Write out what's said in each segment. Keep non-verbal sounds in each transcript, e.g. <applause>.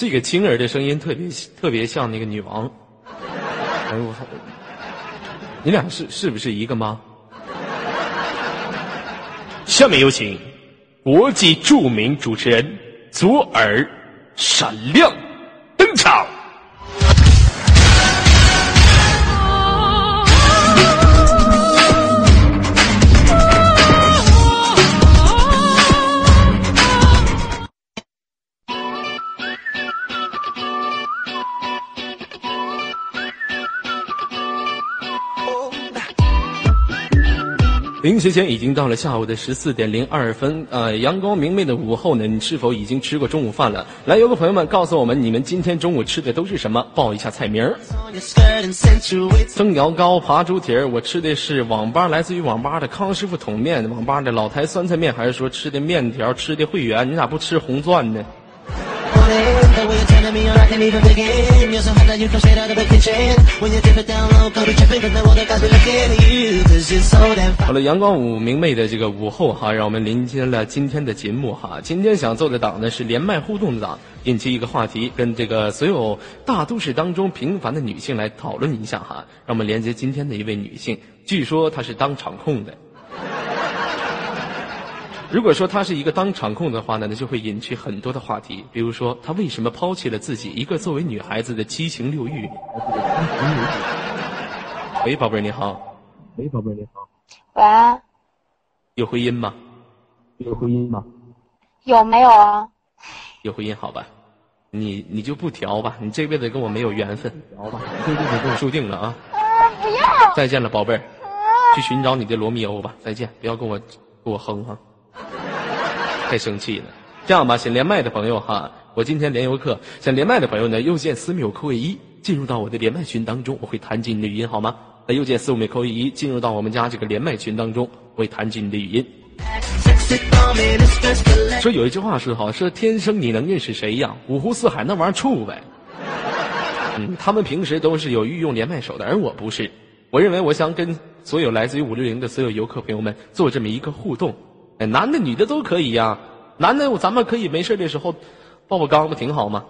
这个青儿的声音特别特别像那个女王。哎呦我操，你俩是是不是一个妈？下面有请国际著名主持人左耳闪亮时间已经到了下午的十四点零二分，呃，阳光明媚的午后呢，你是否已经吃过中午饭了？来，有个朋友们告诉我们，你们今天中午吃的都是什么？报一下菜名儿。蒸羊羔、扒猪蹄儿，我吃的是网吧来自于网吧的康师傅桶面，网吧的老台酸菜面，还是说吃的面条，吃的会员？你咋不吃红钻呢？好了，阳光午明媚的这个午后哈，让我们临接了今天的节目哈。今天想做的档呢是连麦互动的档，引起一个话题，跟这个所有大都市当中平凡的女性来讨论一下哈。让我们连接今天的一位女性，据说她是当场控的。如果说他是一个当场控的话呢，那就会引起很多的话题，比如说他为什么抛弃了自己一个作为女孩子的七情六欲？喂，宝贝儿你好。喂，宝贝儿你好。喂，有回音吗？有回音吗？有没有啊？有回音，好吧。你你就不调吧，你这辈子跟我没有缘分，调吧，这辈子跟我注定了啊。啊，不要！再见了，宝贝儿，去寻找你的罗密欧吧。再见，不要跟我跟我哼哈。太生气了。这样吧，想连麦的朋友哈，我今天连游客，想连麦的朋友呢，右键四秒扣一，进入到我的连麦群当中，我会弹进你的语音，好吗？那右键四五秒扣一，进入到我们家这个连麦群当中，我会弹进你的语音。说有一句话说好，说天生你能认识谁呀？五湖四海那玩意儿处呗。嗯，他们平时都是有御用连麦手的，而我不是。我认为我想跟所有来自于五六零的所有游客朋友们做这么一个互动。哎，男的女的都可以呀，男的咱们可以没事的时候抱抱刚，不挺好吗？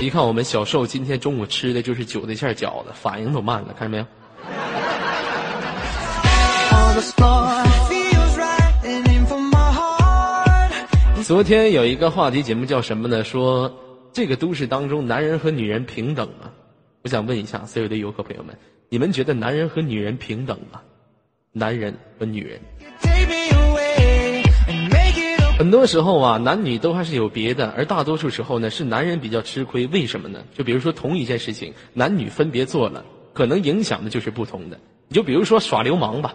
一看我们小瘦今天中午吃的就是韭菜馅饺子，反应都慢了，看见没有？昨天有一个话题节目叫什么呢？说。这个都市当中，男人和女人平等吗？我想问一下所有的游客朋友们，你们觉得男人和女人平等吗？男人和女人，很多时候啊，男女都还是有别的，而大多数时候呢，是男人比较吃亏。为什么呢？就比如说同一件事情，男女分别做了，可能影响的就是不同的。你就比如说耍流氓吧。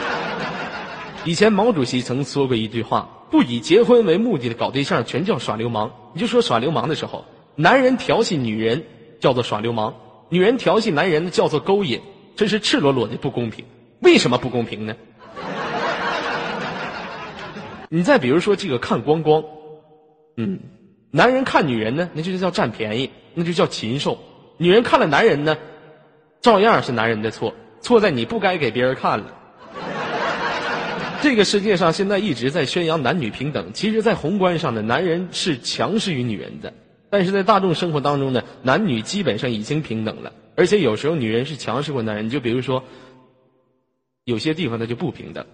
<laughs> 以前毛主席曾说过一句话。不以结婚为目的的搞对象全叫耍流氓。你就说耍流氓的时候，男人调戏女人叫做耍流氓，女人调戏男人叫做勾引，这是赤裸裸的不公平。为什么不公平呢？<laughs> 你再比如说这个看光光，嗯，男人看女人呢，那就叫占便宜，那就叫禽兽；女人看了男人呢，照样是男人的错，错在你不该给别人看了。这个世界上现在一直在宣扬男女平等，其实，在宏观上呢，男人是强势于女人的；但是在大众生活当中呢，男女基本上已经平等了，而且有时候女人是强势过男人。你就比如说，有些地方它就不平等，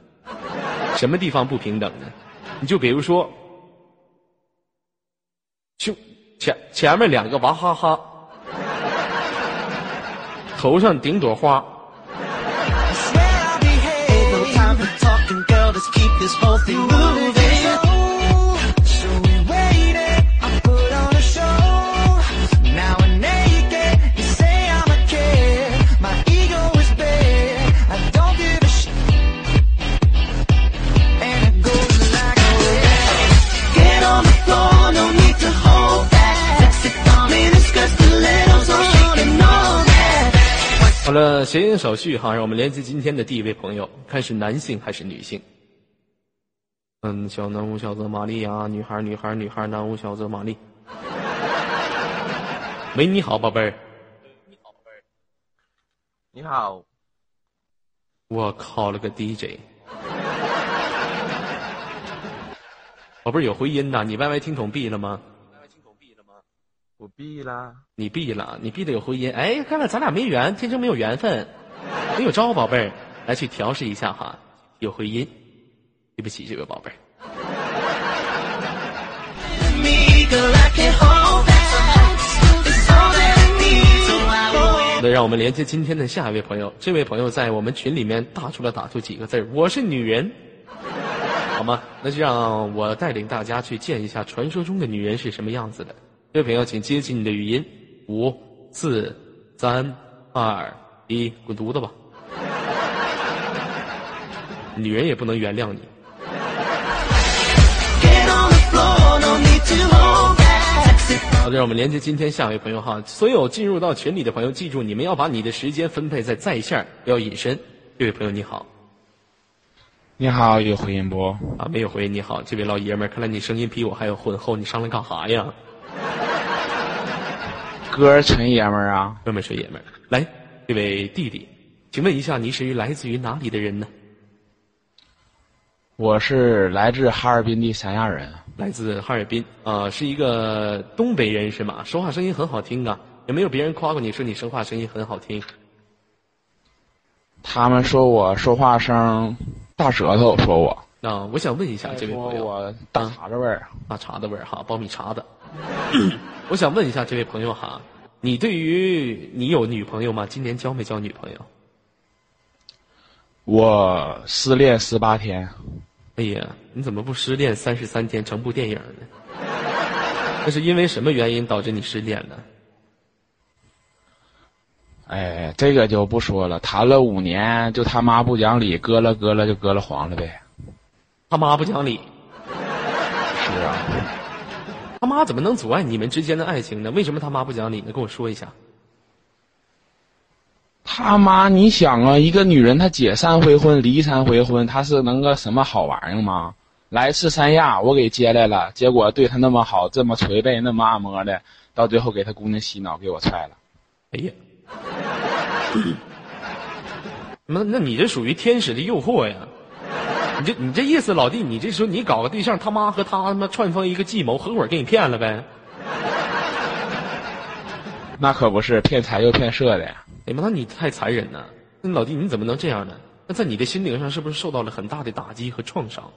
什么地方不平等呢？你就比如说，就前前面两个娃哈哈，头上顶朵花。好了，谐音手续哈，让我们连接今天的第一位朋友，看是男性还是女性？ 嗯，小男无小泽玛丽啊，女孩女孩女孩，男无小泽玛丽。<laughs> 喂，你好，宝贝儿。你好，宝贝儿。你好。我靠了个 DJ！宝贝儿有回音呐，你 YY 听筒闭了吗？我闭了。你闭了，你闭的有回音。哎，看来咱俩没缘，天生没有缘分，没有招，宝贝儿，来去调试一下哈，有回音。对不起，这位宝贝。那让我们连接今天的下一位朋友。这位朋友在我们群里面打出了打出几个字我是女人，好吗？那就让我带领大家去见一下传说中的女人是什么样子的。这位朋友，请接起你的语音，五、四、三、二、一，滚犊子吧！女人也不能原谅你。好的，让我们连接今天下一位朋友哈。所有进入到群里的朋友，记住你们要把你的时间分配在在线，不要隐身。这位朋友你好，你好，有回音不？啊，没有回音你好，这位老爷们儿，看来你声音比我还要浑厚，你上来干哈呀？哥儿纯爷们儿啊，哥们儿纯爷们儿，来，这位弟弟，请问一下，你是来自于哪里的人呢？我是来自哈尔滨的三亚人。来自哈尔滨啊、是一个东北人是吗？说话声音很好听啊，有没有别人夸过你说你说话声音很好听？他们说我说话声大舌头，说我。那、我想问一下这位说朋友，我大碴子味儿。大碴子味儿哈，苞米碴子。我想问一下这位朋友哈，你对于你有女朋友吗？今年交没交女朋友？我失恋十八天，哎呀，你怎么不失恋三十三天成部电影呢？那是因为什么原因导致你失恋了？哎，这个就不说了。谈了五年，就他妈不讲理，割了割了就割了黄了呗。他妈不讲理，是啊，他妈怎么能阻碍你们之间的爱情呢？为什么他妈不讲理呢？跟我说一下。他妈，你想啊，一个女人她结三回婚，离三回婚，她是能个什么好玩意儿吗？来次三亚，我给接来了，结果对她那么好，这么捶背，那么按摩的，到最后给她姑娘洗脑，给我踹了。哎呀，<laughs> 那那你这属于天使的诱惑呀！你这你这意思，老弟，你这时候你搞个对象，他妈和他他妈串通一个计谋，合伙给你骗了呗？那可不是骗财又骗色的。哎妈，那你太残忍了！那老弟你怎么能这样呢？那在你的心灵上是不是受到了很大的打击和创伤？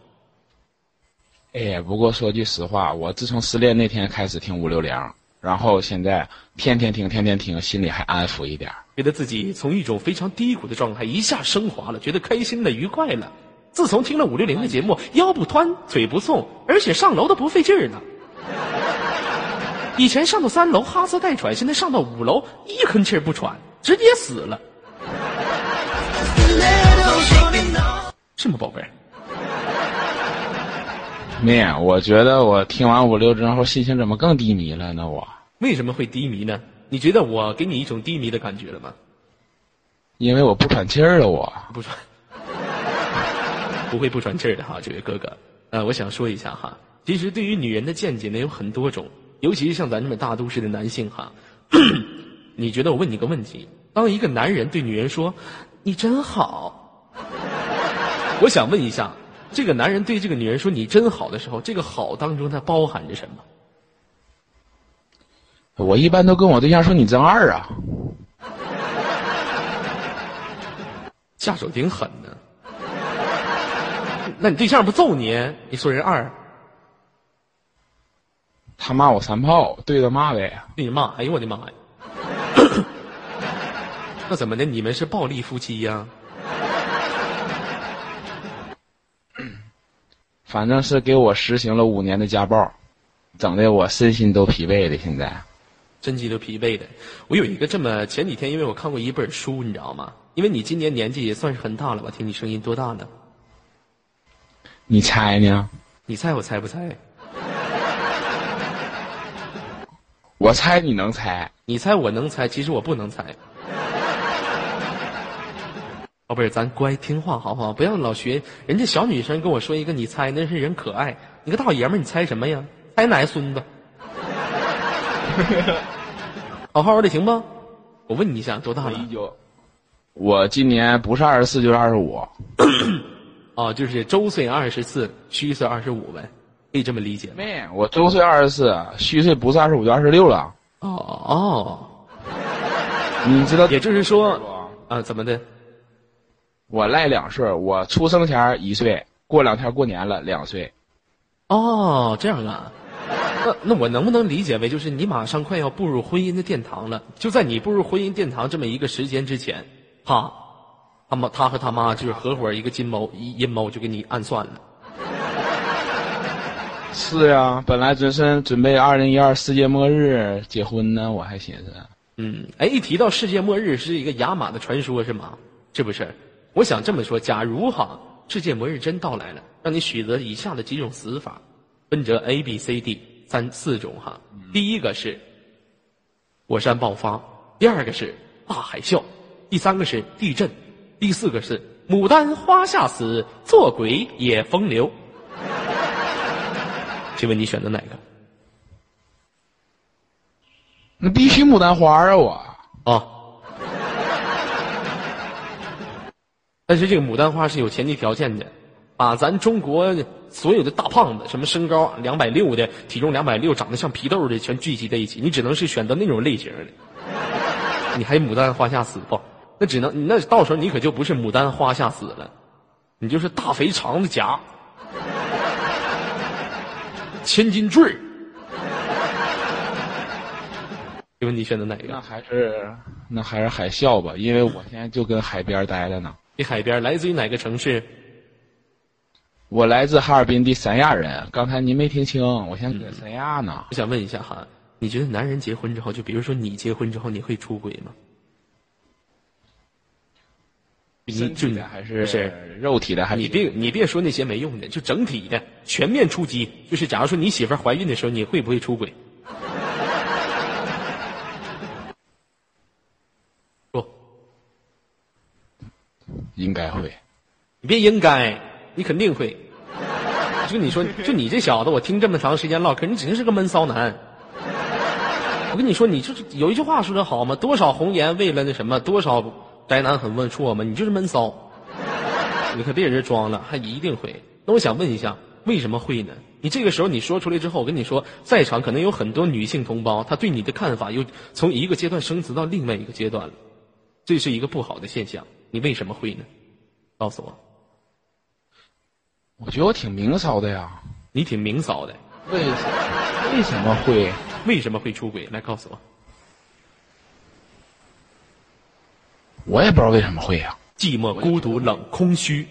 哎，不过说句实话，我自从失恋那天开始听五六零，然后现在天天听，天天听，心里还安抚一点。觉得自己从一种非常低谷的状态一下升华了，觉得开心了、愉快了。自从听了五六零的节目，腰不酸、腿不痛，而且上楼都不费劲儿了。以前上到三楼哈斯带喘，现在上到五楼一吭气儿不喘，直接死了。是吗，宝贝儿？妹，我觉得我听完五六之后，心情怎么更低迷了呢？我为什么会低迷呢？你觉得我给你一种低迷的感觉了吗？因为我不喘气儿了，我不喘，不会不喘气儿的哈，这位哥哥。呃，我想说一下哈，其实对于女人的见解呢有很多种，尤其是像咱这么大都市的男性哈，你觉得我问你个问题：当一个男人对女人说“你真好”，我想问一下，这个男人对这个女人说“你真好”的时候，这个好当中它包含着什么？我一般都跟我对象说你真二啊。<laughs> 下手挺狠的。那你对象不揍你？你说人二，他骂我三炮，对着骂呗。对你骂，哎呦我的妈呀！<coughs> 那怎么的？你们是暴力夫妻呀？<coughs> 反正是给我实行了五年的家暴，整的我身心都疲惫的。现在身心都疲惫的。我有一个这么前几天，因为我看过一本书，你知道吗？因为你今年年纪也算是很大了吧？听你声音多大呢？你猜呢？你猜我猜不猜？我猜你能猜。你猜我能猜，其实我不能猜。宝贝儿，咱乖听话好不好？不要老学人家小女生跟我说一个，你猜那是人可爱。你个大老爷们儿，你猜什么呀？猜哪孙子？<laughs> 好好的行不？我问你一下，多大了我一？九，我今年不是二十四就是二十五。<coughs> 哦，就是周岁二十四，虚岁二十五呗，可以这么理解吗？没，我周岁二十四，虚岁不是二十五就二十六了。哦哦，你知道？也就是说，啊，怎么的？我赖两岁，我出生前一岁，过两天过年了两岁。哦，这样啊。那那我能不能理解为，就是你马上快要步入婚姻的殿堂了？就在你步入婚姻殿堂这么一个时间之前，哈。他妈，他和他妈就是合伙一个金谋，一阴谋就给你暗算了。是呀，本来准是准备二零一二世界末日结婚呢，我还寻思。嗯，哎，一提到世界末日是一个雅马的传说，是吗？是不是？我想这么说，假如哈世界末日真到来了，让你选择以下的几种死法，分着 A、B、C、D 三四种哈。第一个是火山爆发，第二个是大海啸，第三个是地震。第四个是牡丹花下死，做鬼也风流。请问你选择哪个？那必须牡丹花啊！我啊。但是这个牡丹花是有前提条件的，把咱中国所有的大胖子，什么身高两百六的，体重两百六，长得像皮豆的，全聚集在一起。你只能是选择那种类型的。你还牡丹花下死不？那只能，那到时候你可就不是牡丹花下死了，你就是大肥肠子夹，千斤坠儿。请问你选择哪个？那还是那还是海啸吧，因为我现在就跟海边待着呢。你海边来自于哪个城市？我来自哈尔滨的三亚人。刚才您没听清，我现在在三亚呢。我想问一下哈，你觉得男人结婚之后，就比如说你结婚之后，你会出轨吗？身体的还是是肉体的？还是你别你别说那些没用的，就整体的全面出击。就是假如说你媳妇怀孕的时候，你会不会出轨？<laughs> 不，应该会。你别应该，你肯定会。就你说，就你这小子，我听这么长时间唠嗑，你指定是个闷骚男。我跟你说，你就是有一句话说的好嘛？多少红颜为了那什么，多少。宅男很问说我们？你就是闷骚，<laughs> 你可别人装了，还一定会。那我想问一下，为什么会呢？你这个时候你说出来之后，我跟你说，在场可能有很多女性同胞，她对你的看法又从一个阶段升值到另外一个阶段了，这是一个不好的现象。你为什么会呢？告诉我。我觉得我挺明骚的呀。你挺明骚的。为什么？为什么会？为什么会出轨？来告诉我。我也不知道为什么会呀，寂寞、孤独、冷、空虚，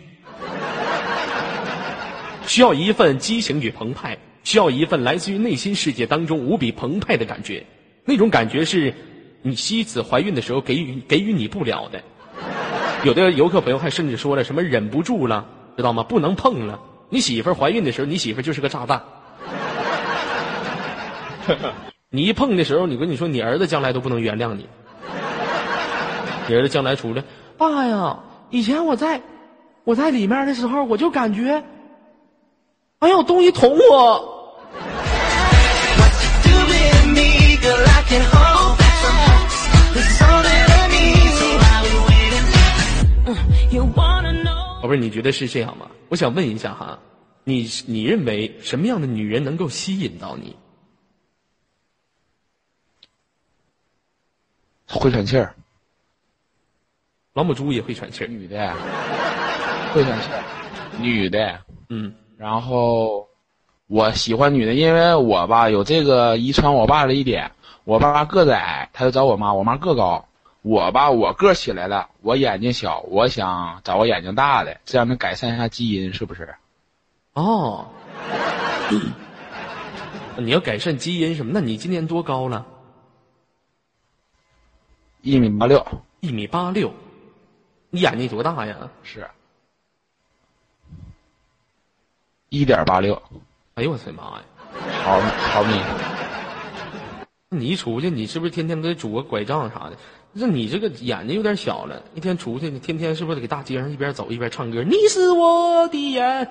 需要一份激情与澎湃，需要一份来自于内心世界当中无比澎湃的感觉，那种感觉是你妻子怀孕的时候给予给予你不了的。有的游客朋友还甚至说了什么忍不住了，知道吗？不能碰了。你媳妇怀孕的时候，你媳妇就是个炸弹。<laughs> 你一碰的时候，你跟你说，你儿子将来都不能原谅你。你儿子将来出来，爸呀！以前我在，我在里面的时候，我就感觉，哎有东西捅我。宝贝，你觉得是这样吗？我想问一下哈，你你认为什么样的女人能够吸引到你？会喘气儿。老母猪也会喘气儿，女的，会喘气儿，女的，嗯，然后我喜欢女的，因为我吧有这个遗传我爸的一点，我爸个子矮，他就找我妈，我妈个高，我吧我个起来了，我眼睛小，我想找个眼睛大的，这样能改善一下基因，是不是？哦，<clears throat> 你要改善基因什么？那你今年多高了？一米八六，一米八六。你眼睛多大呀？是，一点八六。哎呦我的妈呀！毫毫米。你一出去，你是不是天天给拄个拐杖啥的？那你这个眼睛有点小了。一天出去，你天天是不是得给大街上一边走一边唱歌？你是我的眼，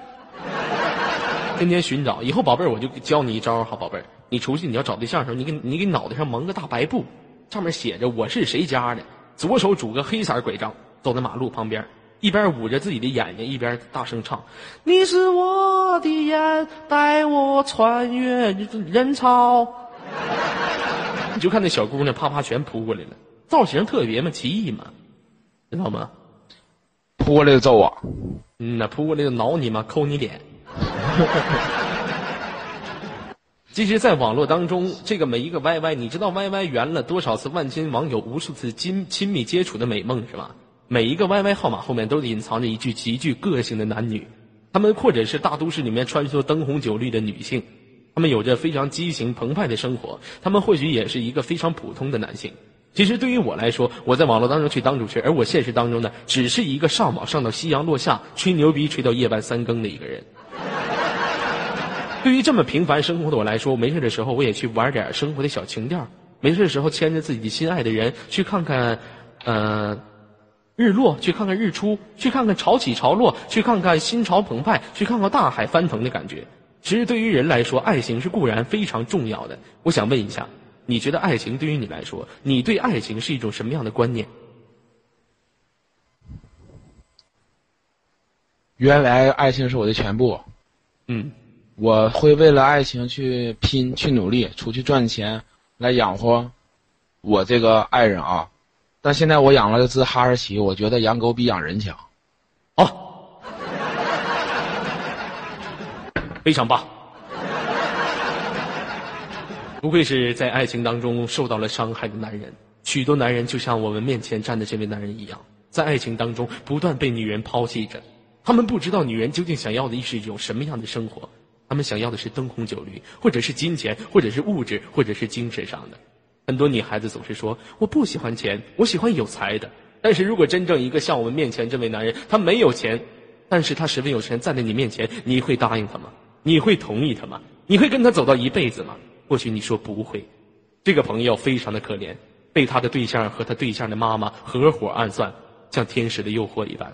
天天寻找。以后宝贝儿，我就教你一招好宝贝儿，你出去你要找对象的时候，你给你给脑袋上蒙个大白布，上面写着我是谁家的，左手拄个黑色拐杖。走在马路旁边，一边捂着自己的眼睛，一边大声唱：“你是我的眼，带我穿越人潮。”你就看那小姑娘啪啪全扑过来了，造型特别嘛，奇异嘛，知道吗？扑过来就揍我，嗯呐，扑过来就挠你嘛，抠你脸。其实，在网络当中，这个每一个 YY，你知道 YY 圆了多少次万千网友无数次亲亲密接触的美梦是吧？每一个 YY 号码后面都隐藏着一具极具个性的男女，他们或者是大都市里面穿梭灯红酒绿的女性，他们有着非常激情澎湃的生活，他们或许也是一个非常普通的男性。其实对于我来说，我在网络当中去当主持，而我现实当中呢，只是一个上网上到夕阳落下，吹牛逼吹到夜半三更的一个人。对于这么平凡生活的我来说，没事的时候我也去玩点生活的小情调。没事的时候牵着自己心爱的人去看看，呃，日落，去看看日出，去看看潮起潮落，去看看心潮澎湃，去看看大海翻腾的感觉。其实对于人来说，爱情是固然非常重要的。我想问一下，你觉得爱情对于你来说，你对爱情是一种什么样的观念？原来爱情是我的全部，嗯。我会为了爱情去拼、去努力、出去赚钱，来养活我这个爱人啊。但现在我养了只哈士奇，我觉得养狗比养人强。好，非常棒。不愧是在爱情当中受到了伤害的男人。许多男人就像我们面前站的这位男人一样，在爱情当中不断被女人抛弃着。他们不知道女人究竟想要的是一种什么样的生活。他们想要的是灯红酒绿，或者是金钱，或者是物质，或者是精神上的。很多女孩子总是说：“我不喜欢钱，我喜欢有才的。”但是如果真正一个像我们面前这位男人，他没有钱，但是他十分有钱，站在你面前，你会答应他吗？你会同意他吗？你会跟他走到一辈子吗？或许你说不会。这个朋友非常的可怜，被他的对象和他对象的妈妈合伙暗算，像天使的诱惑一般。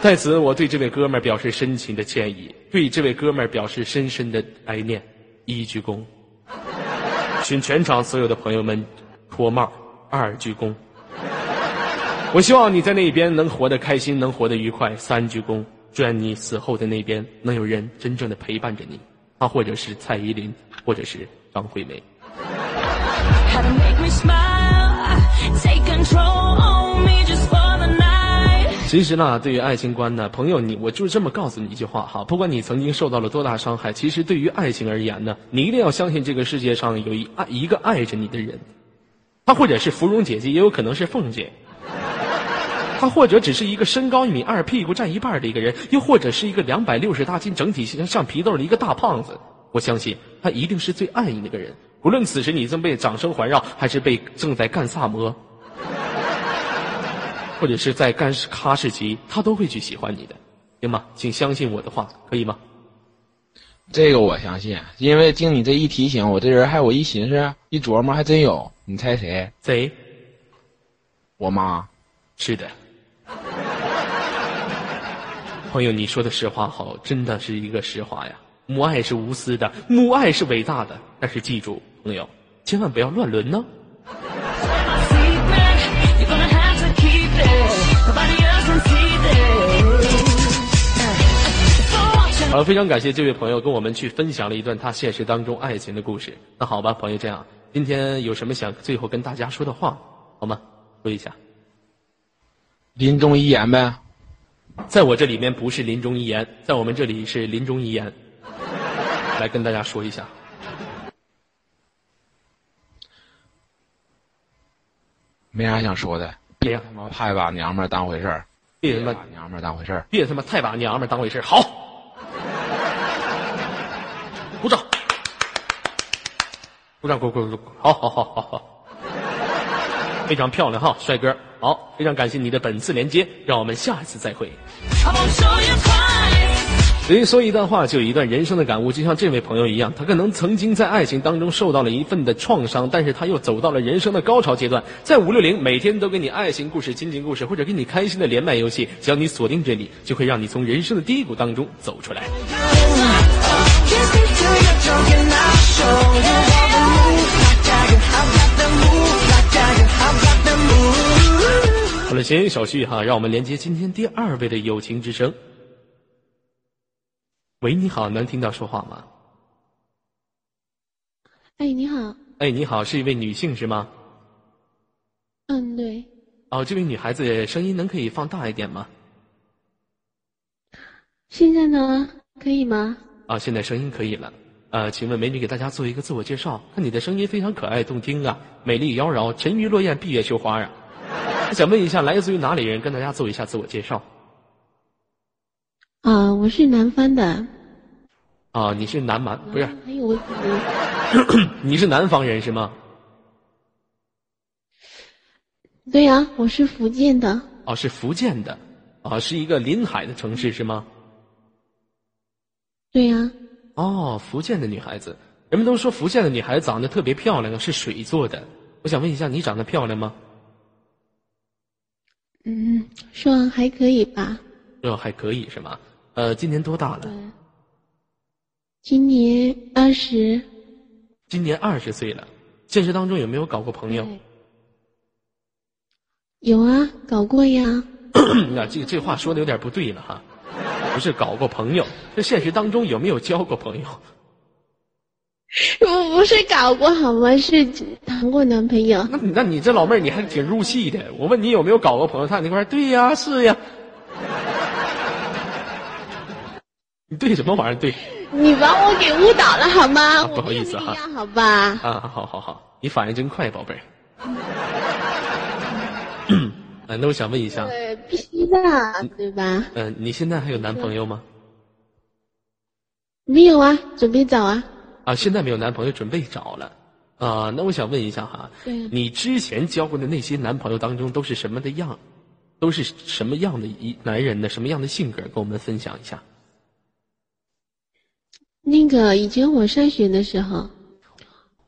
在此，我对这位哥们儿表示深情的歉意，对这位哥们儿表示深深的哀念。一鞠躬，请全场所有的朋友们脱帽。二鞠躬，我希望你在那边能活得开心，能活得愉快。三鞠躬，祝愿你死后的那边能有人真正的陪伴着你，啊或者是蔡依林，或者是张惠妹。其实呢，对于爱情观呢，朋友你，我就是这么告诉你一句话哈，不管你曾经受到了多大伤害，其实对于爱情而言呢，你一定要相信这个世界上有一爱一个爱着你的人，他或者是芙蓉姐姐，也有可能是凤姐，他或者只是一个身高一米二、屁股占一半的一个人，又或者是一个两百六十大斤、整体像像皮豆的一个大胖子，我相信他一定是最爱你那个人，无论此时你正被掌声环绕，还是被正在干萨摩。或者是在干哈士奇，他都会去喜欢你的，行吗？请相信我的话，可以吗？这个我相信，因为经你这一提醒，我这人还我一寻思一琢磨，还真有。你猜谁？谁？我妈。是的。<laughs> 朋友，你说的实话好，真的是一个实话呀。母爱是无私的，母爱是伟大的，但是记住，朋友，千万不要乱伦呢。好，非常感谢这位朋友跟我们去分享了一段他现实当中爱情的故事。那好吧，朋友，这样今天有什么想最后跟大家说的话，好吗？说一下。临终遗言呗。在我这里面不是临终遗言，在我们这里是临终遗言。来跟大家说一下。没啥想说的。别他妈太把娘们儿当回事儿。别他妈把娘们儿当回事儿。别他妈太把娘们儿当回事儿。好。鼓掌，鼓掌，鼓鼓鼓，好好好好好，非常漂亮哈，帅哥，好，非常感谢你的本次连接，让我们下一次再会。人说一段话就有一段人生的感悟，就像这位朋友一样，他可能曾经在爱情当中受到了一份的创伤，但是他又走到了人生的高潮阶段。在五六零，每天都给你爱情故事、亲情故事，或者给你开心的连麦游戏，只要你锁定这里，就会让你从人生的低谷当中走出来。好了，闲言少叙哈，让我们连接今天第二位的友情之声。喂，你好，能听到说话吗？哎，你好。哎，你好，是一位女性是吗？嗯，对。哦，这位女孩子声音能可以放大一点吗？现在呢，可以吗？啊，现在声音可以了。呃，请问美女给大家做一个自我介绍。看你的声音非常可爱动听啊，美丽妖娆，沉鱼落雁，闭月羞花啊。<laughs> 想问一下，来自于哪里人？跟大家做一下自我介绍。啊，我是南方的。啊，你是南蛮不是？还有我。<coughs> 你是南方人是吗？对呀，我是福建的。哦，是福建的，啊，是一个临海的城市是吗？对呀。哦，福建的女孩子，人们都说福建的女孩子长得特别漂亮，是水做的。我想问一下，你长得漂亮吗？嗯，说还可以吧。说还可以是吗？呃，今年多大了？今年二十。今年二十岁了，现实当中有没有搞过朋友？有啊，搞过呀。<coughs> 那这这话说的有点不对了哈，不是搞过朋友，这现实当中有没有交过朋友？<laughs> 我不是搞过好吗？是谈过男朋友。那那你这老妹儿你还挺入戏的。我问你有没有搞过朋友，他那块对呀，是呀。<laughs> 你对什么玩意儿对？你把我给误导了好吗？不好意思哈，好吧。啊，好好好，你反应真快，宝贝儿。啊，<coughs> 那我想问一下，对，必须的，对吧？嗯，你现在还有男朋友吗？没有啊，准备找啊。啊，现在没有男朋友，准备找了。啊，那我想问一下哈，你之前交过的那些男朋友当中都是什么的样？都是什么样的一男人的什么样的性格？跟我们分享一下。那个以前我上学的时候，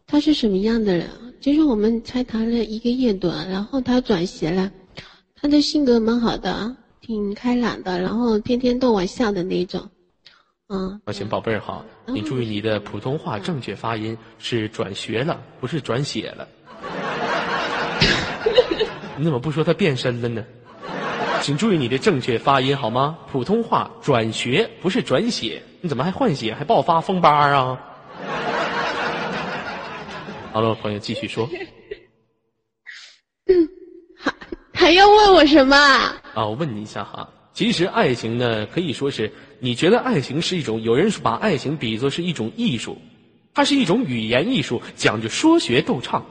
他是什么样的人？就是我们才谈了一个月多，然后他转学了，他的性格蛮好的，挺开朗的，然后天天逗我笑的那种，嗯。抱歉，宝贝儿哈，你注意你的普通话正确发音是转学了，不是转写了。<coughs> 你怎么不说他变身了呢？请注意你的正确发音好吗？普通话转学不是转写，你怎么还换血还爆发风疤啊？好了，朋友继续说。<laughs> 还还要问我什么？啊，我问你一下哈。其实爱情呢，可以说是你觉得爱情是一种，有人把爱情比作是一种艺术，它是一种语言艺术，讲究说学逗唱。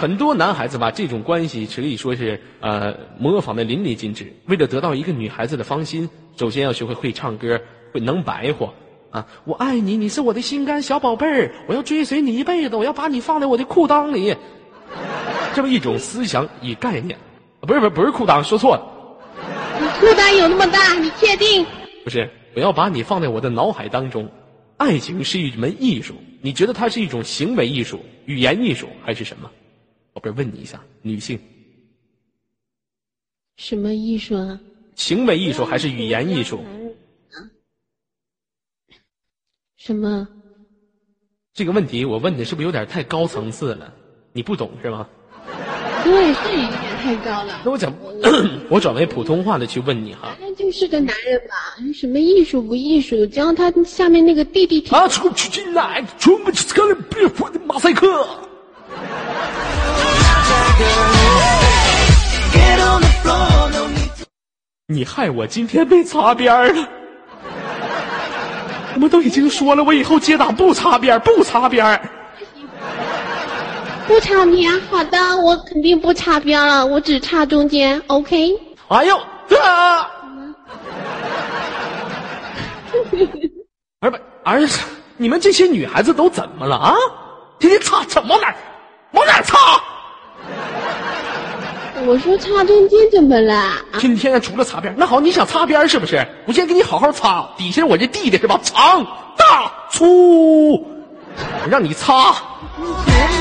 很多男孩子把这种关系可以说是呃模仿的淋漓尽致。为了得到一个女孩子的芳心，首先要学会会唱歌，会能白活啊！我爱你，你是我的心肝小宝贝儿，我要追随你一辈子，我要把你放在我的裤裆里。这么一种思想与概念，不是不是不是裤裆，说错了。你负担有那么大？你确定？不是，我要把你放在我的脑海当中。爱情是一门艺术，你觉得它是一种行为艺术、语言艺术，还是什么？宝贝，问你一下，女性，什么艺术啊？行为艺术还是语言艺术？什么？这个问题我问的是不是有点太高层次了？你不懂是吗？对，是有点太高了。那我讲，<clears throat> 我转为普通话的去问你哈。那就是个男人吧？什么艺术不艺术？只要他下面那个弟弟。啊！出去进来，出门去看别我的马赛克。你害我今天被擦边了。我们都已经说了，我以后接档不擦边，不擦边。不擦边，好的，我肯定不擦边了，我只擦中间，OK。哎呦，啊！<laughs> 儿不儿子，你们这些女孩子都怎么了啊？天天擦，怎么哪往哪擦？我说擦中间怎么了？天天除了擦边，那好，你想擦边是不是？我先给你好好擦，底下我这弟弟是吧？长、大、粗，让你擦。<laughs>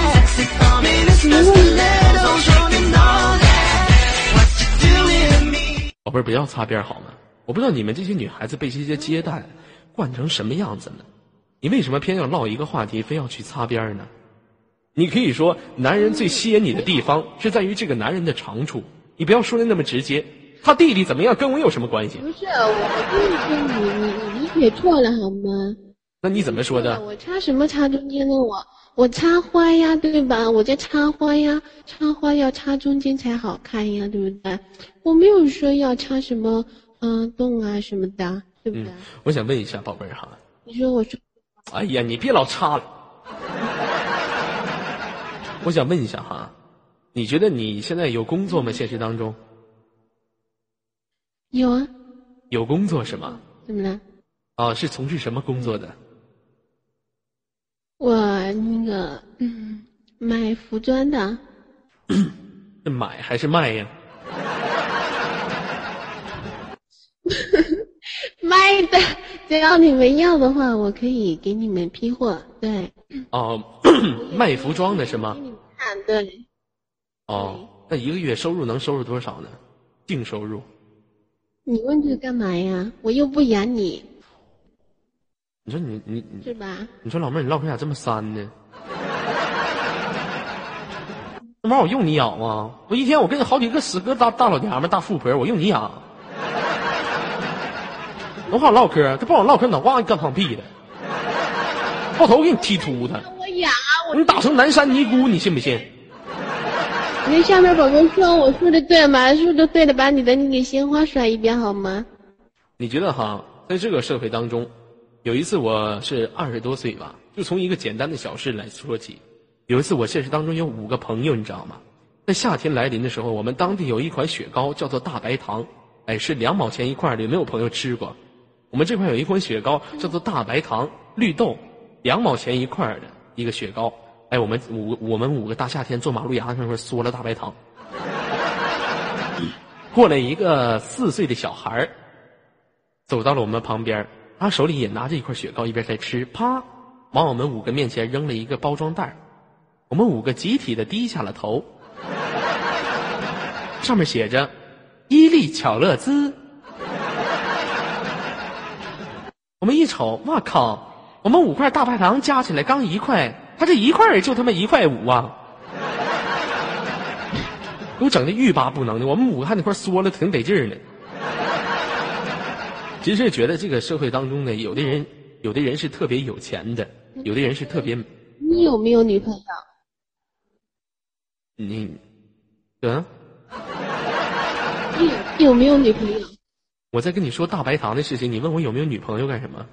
宝贝儿，不要擦边好吗？我不知道你们这些女孩子被这些接待惯成什么样子了。你为什么偏要唠一个话题，非要去擦边呢？你可以说，男人最吸引你的地方是在于这个男人的长处，你不要说的那么直接。他弟弟怎么样，跟我有什么关系？不是，我就是说你你你理解错了好吗？那你怎么说的？我插什么插中间呢？我我插花呀，对吧？我在插花呀，插花要插中间才好看呀，对不对？我没有说要插什么嗯、洞啊什么的，对不对？我想问一下宝贝儿哈，你说我说哎呀，你别老插了。我想问一下哈，你觉得你现在有工作吗？现实当中有啊？有工作是吗？怎么了？啊，是从事什么工作的？我那个嗯，卖服装的，是买还是卖呀？<laughs> 卖的，只要你们要的话，我可以给你们批货。对，哦，<coughs> 卖服装的是吗看。对，哦，那一个月收入能收入多少呢？净收入？你问这干嘛呀？我又不养你，你说你你你，是吧？你说老妹儿，你唠嗑咋这么酸呢？<laughs> 那玩意儿我用你养吗？我一天我跟你好几个死哥大大老娘们儿大富婆，我用你养？<laughs> 我好唠嗑，他不好唠嗑，脑瓜子干放屁的，爆头给你踢秃他，我养啊，我你打成南山尼姑，你信不信？你跟下面宝宝说，我说的对吗？说的对的，把你的你给鲜花甩一遍好吗？你觉得哈，在这个社会当中，有一次我是二十多岁吧，就从一个简单的小事来说起。有一次我现实当中有五个朋友，你知道吗？在夏天来临的时候，我们当地有一款雪糕叫做大白糖，哎，是两毛钱一块的，有没有朋友吃过？我们这块有一款雪糕叫做大白糖绿豆，两毛钱一块的一个雪糕。哎，我们五我们五个大夏天坐马路牙子上面嗦了大白糖。过来一个四岁的小孩，走到了我们旁边，他手里也拿着一块雪糕，一边在吃，啪，往我们五个面前扔了一个包装袋我们五个集体的低下了头，<laughs> 上面写着“伊利巧乐兹”。我们一瞅，哇靠，我们五块大白糖加起来刚一块，他这一块也就他妈一块五啊！<laughs> 给我整的欲罢不能的，我们五个还那块缩了，挺得劲儿呢。其实觉得这个社会当中呢，有的人，有的人是特别有钱的，有的人是特别，你有没有女朋友？你，嗯，你有没有女朋友？我在跟你说大白糖的事情，你问我有没有女朋友干什么？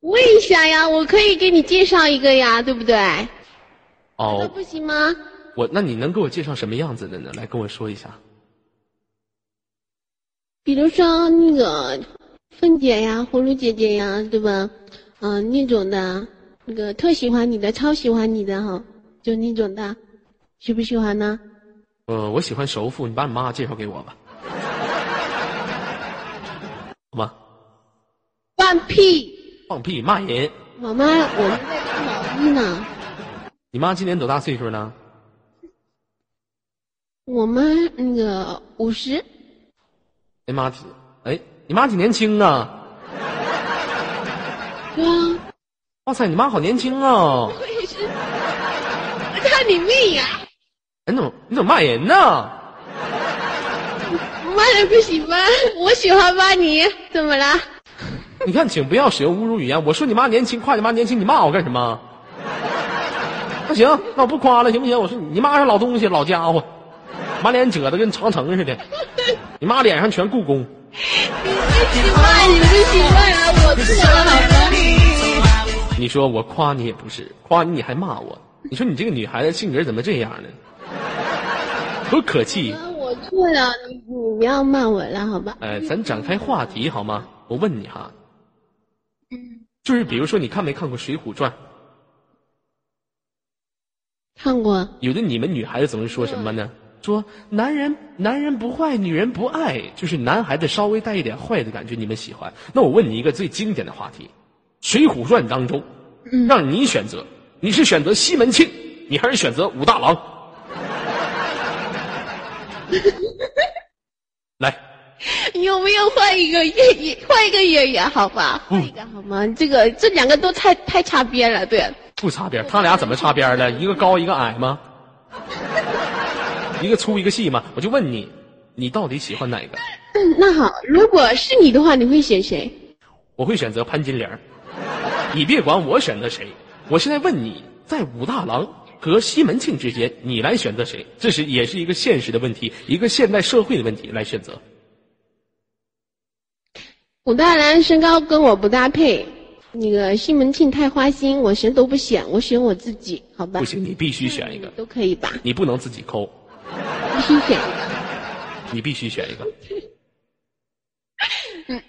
问一下呀，我可以给你介绍一个呀，对不对？那哦，不行吗？我那你能给我介绍什么样子的呢？来跟我说一下。比如说那个凤姐呀、葫芦姐姐呀，对吧？嗯、那种的，那个特喜欢你的、超喜欢你的哈，就那种的，喜不喜欢呢？呃，我喜欢熟妇，你把你妈介绍给我吧，<laughs> 好吗？放屁！放屁骂人！我妈，我们在织毛衣呢。你妈今年多大岁数呢？我妈那个五十，哎妈挺，哎，你妈挺年轻啊！对啊，哇塞，你妈好年轻啊！我也是。看你妹呀！哎，你怎么你怎么骂人呢？骂人不行吗？我喜欢骂你，怎么了？你看，请不要使用侮辱语言。我说你妈年轻，夸你妈年轻，你骂我干什么？那行，那我不夸了，行不行？我说你妈是老东西，老家伙，满脸褶子跟长城似的，<laughs> 你妈脸上全故宫。你说我夸你也不是，夸你你还骂我。你说你这个女孩子性格怎么这样呢？多可气！啊我错了，你你不要骂我了，好吧？哎，咱展开话题好吗？我问你哈，就是比如说，你看没看过《水浒传》？看过，有的你们女孩子总是说什么呢？说男人男人不坏，女人不爱，就是男孩子稍微带一点坏的感觉，你们喜欢。那我问你一个最经典的话题，《水浒传》当中，让你选择，你是选择西门庆，你还是选择武大郎？<laughs> 来，有没有换一个演员？换一个演员，好吧？换一个好吗？这个这两个都太太擦边了，对。不擦边，他俩怎么擦边了？一个高一个矮吗？一个粗一个细嘛。我就问你，你到底喜欢哪个？嗯，那好，如果是你的话，你会选谁？我会选择潘金莲儿。你别管我选择谁，我现在问你，在武大郎和西门庆之间，你来选择谁？这是也是一个现实的问题，一个现代社会的问题来选择。武大郎身高跟我不搭配，那个西门庆太花心，我谁都不选，我选我自己，好吧？不行，你必须选一个，都可以吧？你不能自己抠，必须选一个。你必须选一个。<coughs>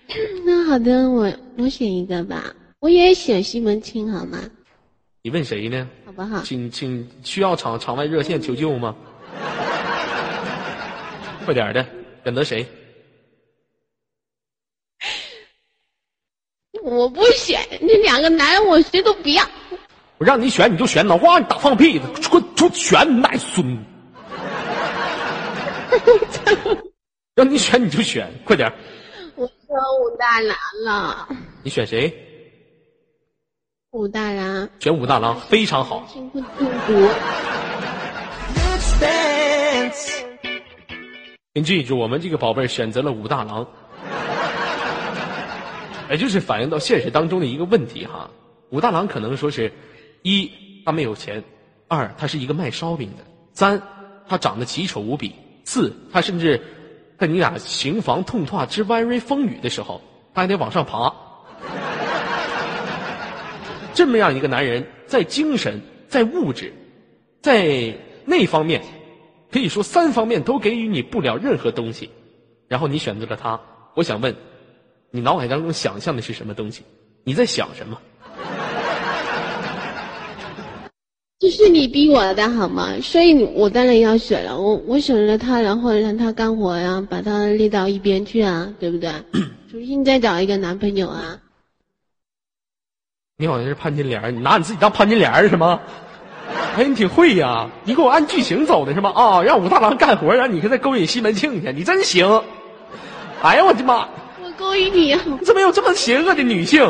那好的，我我选一个吧，我也选西门庆，好吗？你问谁呢？好不好？请请需要场场外热线求救吗？快点的，选择谁？我不选，那两个男人我谁都不要。我让你选你就选，脑瓜你打放屁，滚出选你奶孙！<laughs> 让你选你就选，快点儿！我选武大郎了，你选谁？武大郎。选武大郎非常好。辛苦中毒。请记住，我们这个宝贝儿选择了武大郎，也就是反映到现实当中的一个问题哈。武大郎可能说是，一他没有钱，二他是一个卖烧饼的，三他长得奇丑无比，四他甚至在你俩行房痛拓之弯瑞风雨的时候，他还得往上爬。这么样一个男人，在精神、在物质、在那方面，可以说三方面都给予你不了任何东西，然后你选择了他。我想问，你脑海当中想象的是什么东西？你在想什么？这是你逼我的好吗？所以我当然要选了。我我选了他，然后让他干活呀，把他列到一边去啊，对不对？<coughs> 重新再找一个男朋友啊。你好像是潘金莲，你拿你自己当潘金莲是吗？哎，你挺会呀！你给我按剧情走的是吗？啊，让武大郎干活，让你再勾引西门庆去，你真行！哎呀，我的妈！我勾引你啊！怎么有这么邪恶的女性？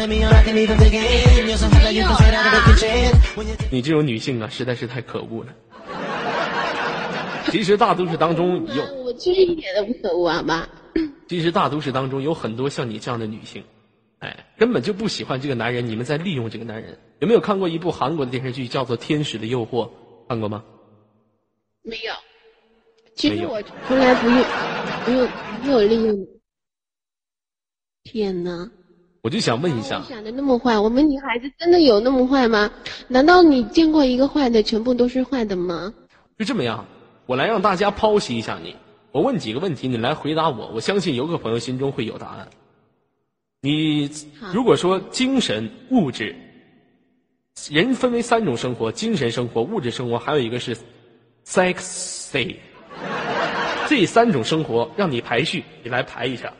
<laughs> 你这种女性啊，实在是太可恶了。其实大都市当中有，我其实一点都不可恶，好吧？其实大都市当中有很多像你这样的女性，哎，根本就不喜欢这个男人，你们在利用这个男人。有没有看过一部韩国的电视剧，叫做《天使的诱惑》？看过吗？没有。其实我从来不用，不用，没有利用。天哪！我就想问一下，想的那么坏？我们女孩子真的有那么坏吗？难道你见过一个坏的，全部都是坏的吗？就这么样，我来让大家剖析一下你。我问几个问题，你来回答我。我相信有个朋友心中会有答案。你如果说精神、物质，人分为三种生活：精神生活、物质生活，还有一个是 sexy。这三种生活让你排序，你来排一下。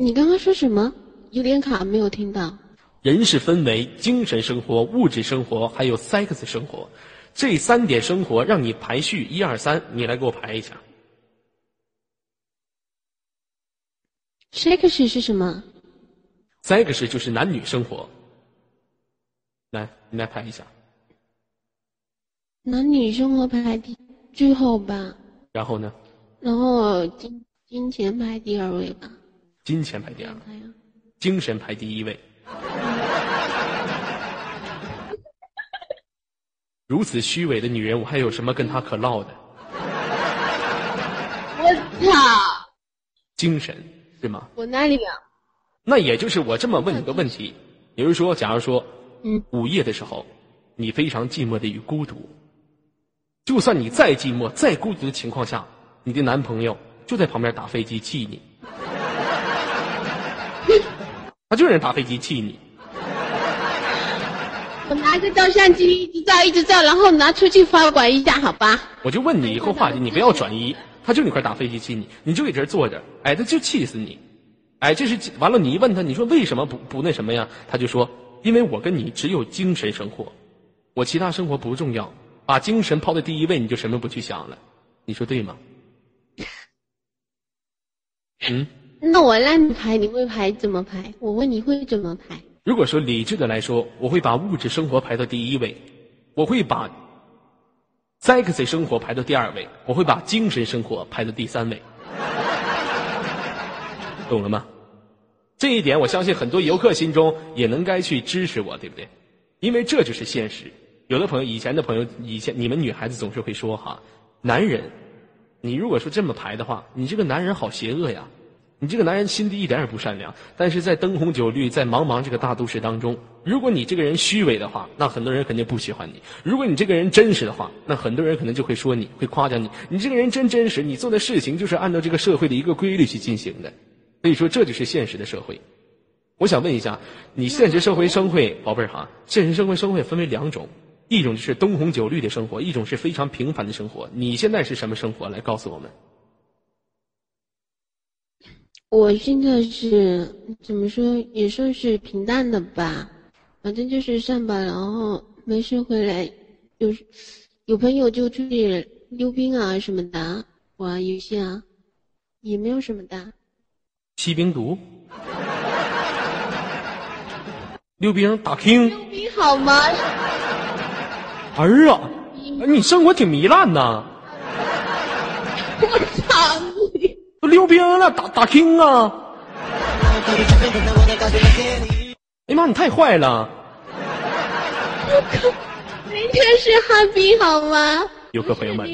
你刚刚说什么？有点卡，没有听到。人是分为精神生活、物质生活，还有 sex 生活，这三点生活让你排序一二三，你来给我排一下。sex 是什么？sex 就是男女生活。来，你来排一下。男女生活排第最后吧。然后呢？然后金金钱排第二位吧。金钱排第二，精神排第一位。<laughs> 如此虚伪的女人，我还有什么跟她可唠的？我操！精神是吗？我哪里啊？那也就是我这么问你个问题，也就是说，假如说，嗯，午夜的时候，你非常寂寞的与孤独，就算你再寂寞、再孤独的情况下，你的男朋友就在旁边打飞机气你，他就人打飞机气你。我拿个照相机一直照一直照，然后拿出去发管一下，好吧？我就问你一个话题，你不要转移。他就那块打飞机气你，你就搁这儿坐着，哎，他就气死你，哎，这是完了。你一问他，你说为什么不不那什么呀？他就说，因为我跟你只有精神生活，我其他生活不重要，把精神抛在第一位，你就什么不去想了，你说对吗？嗯，那我让你排，你会排怎么排？我问你会怎么排？如果说理智的来说，我会把物质生活排到第一位，我会把 sexy 生活排到第二位，我会把精神生活排到第三位，懂了吗？这一点，我相信很多游客心中也能该去支持我，对不对？因为这就是现实。有的朋友，以前的朋友，以前你们女孩子总是会说哈，男人，你如果说这么排的话，你这个男人好邪恶呀，你这个男人心地一点也不善良。但是在灯红酒绿、在茫茫这个大都市当中，如果你这个人虚伪的话，那很多人肯定不喜欢你；如果你这个人真实的话，那很多人可能就会说你会夸奖你。你这个人真真实，你做的事情就是按照这个社会的一个规律去进行的。所以说，这就是现实的社会。我想问一下，你现实社会生活，宝贝儿哈，现实社会生活分为两种，一种就是灯红酒绿的生活，一种是非常平凡的生活。你现在是什么生活？来告诉我们。我现在是怎么说，也算是平淡的吧，反正就是上班，然后没事回来，有有朋友就出去溜冰啊什么的，玩游戏啊，也没有什么的。吸冰毒，溜冰打 king，溜冰好吗？儿啊，你生活挺糜烂呐！<laughs> 溜冰了，打打 king 啊！哎呀妈，你太坏了！明天是旱冰好吗？游客朋友们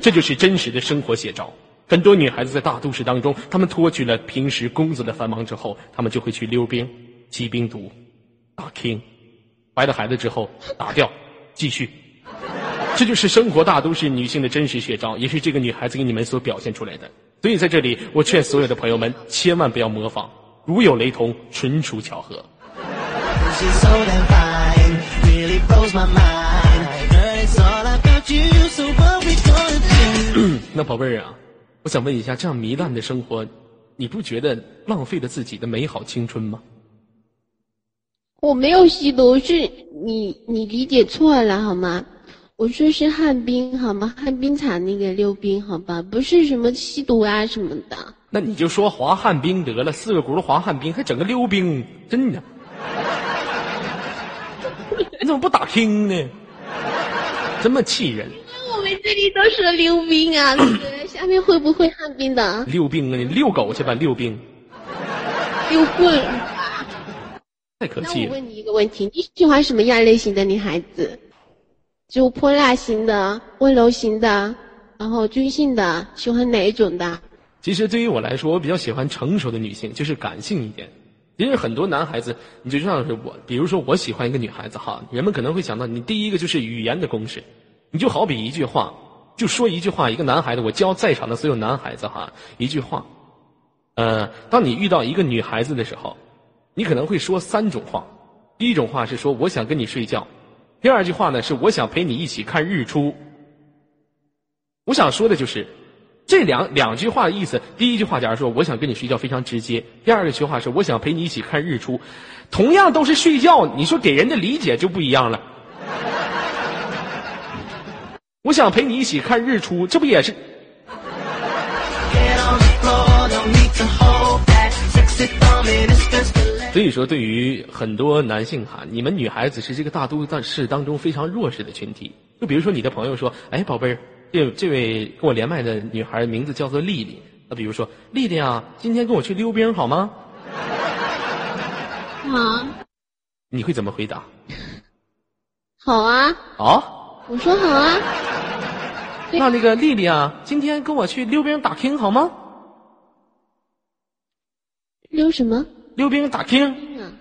这就是真实的生活写照。很多女孩子在大都市当中，她们脱去了平时工作的繁忙之后，她们就会去溜冰、吸冰毒、打 king，怀了孩子之后打掉，继续。这就是生活大都市女性的真实写照，也是这个女孩子给你们所表现出来的。所以在这里，我劝所有的朋友们千万不要模仿，如有雷同，纯属巧合。<clears throat> 那宝贝儿啊，我想问一下，这样糜烂的生活，你不觉得浪费了自己的美好青春吗？我没有吸毒，是你你理解错了好吗？我说是旱冰好吗？旱冰场那个溜冰好吧，不是什么吸毒啊什么的。那你就说滑旱冰得了，四个轱辘滑旱冰，还整个溜冰，真的。<laughs> 你怎么不打听呢？这么气人！我们这里都说溜冰啊？<coughs> 下面会不会旱冰的？溜冰啊，你遛狗去吧，溜冰，溜棍。太可气了。那我问你一个问题，你喜欢什么样类型的女孩子？就泼辣型的、温柔型的，然后军性的，喜欢哪一种的？其实对于我来说，我比较喜欢成熟的女性，就是感性一点。因为很多男孩子，你就像是我，比如说我喜欢一个女孩子哈，人们可能会想到，你第一个就是语言的公式，你就好比一句话，就说一句话，一个男孩子，我教在场的所有男孩子哈，一句话，呃，当你遇到一个女孩子的时候，你可能会说三种话，第一种话是说我想跟你睡觉，第二句话呢是我想陪你一起看日出。我想说的就是。这两两句话的意思，第一句话假如说我想跟你睡觉非常直接，第二个句话是我想陪你一起看日出，同样都是睡觉，你说给人的理解就不一样了。我想陪你一起看日出，这不也是？所以说，对于很多男性哈，你们女孩子是这个大都市当中非常弱势的群体。就比如说你的朋友说，哎，宝贝儿，这这位跟我连麦的女孩名字叫做丽丽。那比如说，丽丽啊，今天跟我去溜冰好吗？好，你会怎么回答？好啊，啊？我说好啊。那那个丽丽啊，今天跟我去溜冰打 king 好吗？溜什么？溜冰打 king，啊？